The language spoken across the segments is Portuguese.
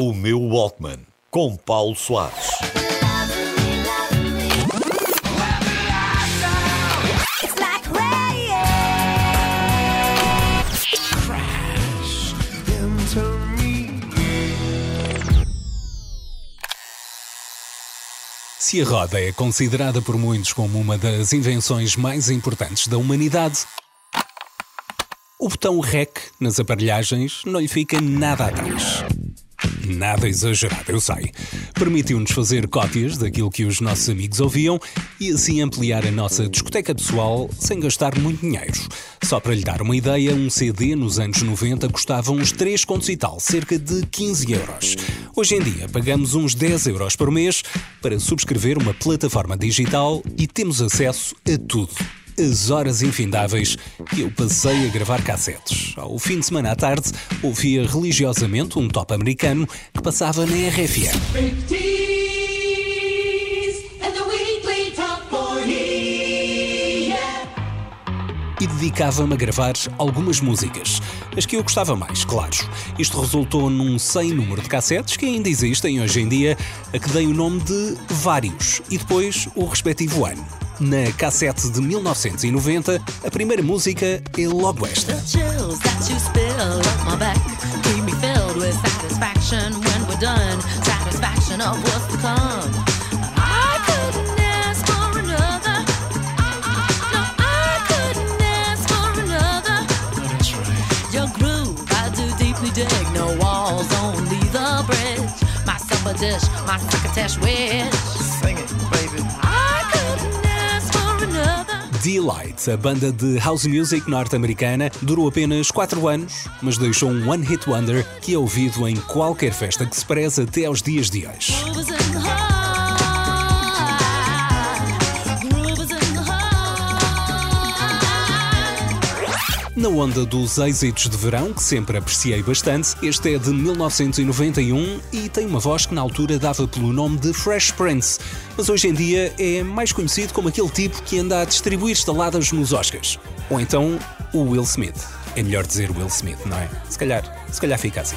O meu Walkman, com Paulo Soares. Se a roda é considerada por muitos como uma das invenções mais importantes da humanidade, o botão REC nas aparelhagens não lhe fica nada atrás. Nada exagerado, eu sei. Permitiu-nos fazer cópias daquilo que os nossos amigos ouviam e assim ampliar a nossa discoteca pessoal sem gastar muito dinheiro. Só para lhe dar uma ideia, um CD nos anos 90 custava uns 3 contos e tal, cerca de 15 euros. Hoje em dia pagamos uns 10 euros por mês para subscrever uma plataforma digital e temos acesso a tudo as horas infindáveis que eu passei a gravar cassetes. Ao fim de semana à tarde, ouvia religiosamente um top americano que passava na RFM. e dedicava-me a gravar algumas músicas. As que eu gostava mais, claro. Isto resultou num sem número de cassetes que ainda existem hoje em dia, a que dei o nome de Vários e depois o respectivo ano. Na cassete de 1990, a primeira música é logo esta. dig, no walls, only the bridge. My supper dish, my crocketesh wish. Sing it, baby. Delight, a banda de house music norte-americana, durou apenas 4 anos, mas deixou um One Hit Wonder que é ouvido em qualquer festa que se preze até aos dias de hoje. Na onda dos êxitos de verão, que sempre apreciei bastante, este é de 1991 e tem uma voz que na altura dava pelo nome de Fresh Prince, mas hoje em dia é mais conhecido como aquele tipo que anda a distribuir estaladas nos Oscars. Ou então o Will Smith. É melhor dizer Will Smith, não é? Se calhar, se calhar fica assim.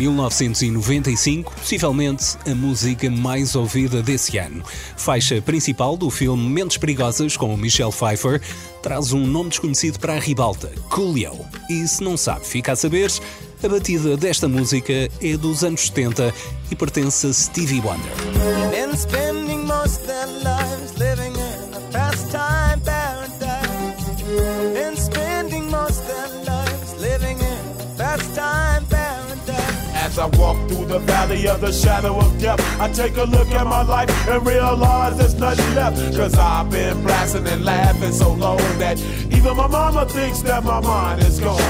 1995, possivelmente a música mais ouvida desse ano. Faixa principal do filme Mentes Perigosas com Michelle Pfeiffer traz um nome desconhecido para a ribalta, Coolio. E se não sabe, fica a saber, a batida desta música é dos anos 70 e pertence a Stevie Wonder. I walk through the valley of the shadow of death, I take a look at my life and realize there's nothing left. Cause I've been blasting and laughing so long that even my mama thinks that my mind is gone.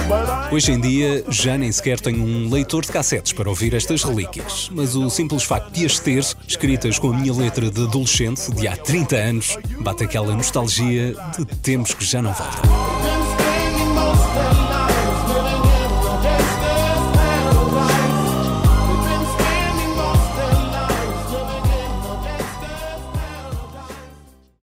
Hoje em dia já nem sequer tenho um leitor de cassetes para ouvir estas relíquias, mas o simples facto de as ter, escritas com a minha letra de adolescente de há 30 anos, bate aquela nostalgia de tempos que já não voltam.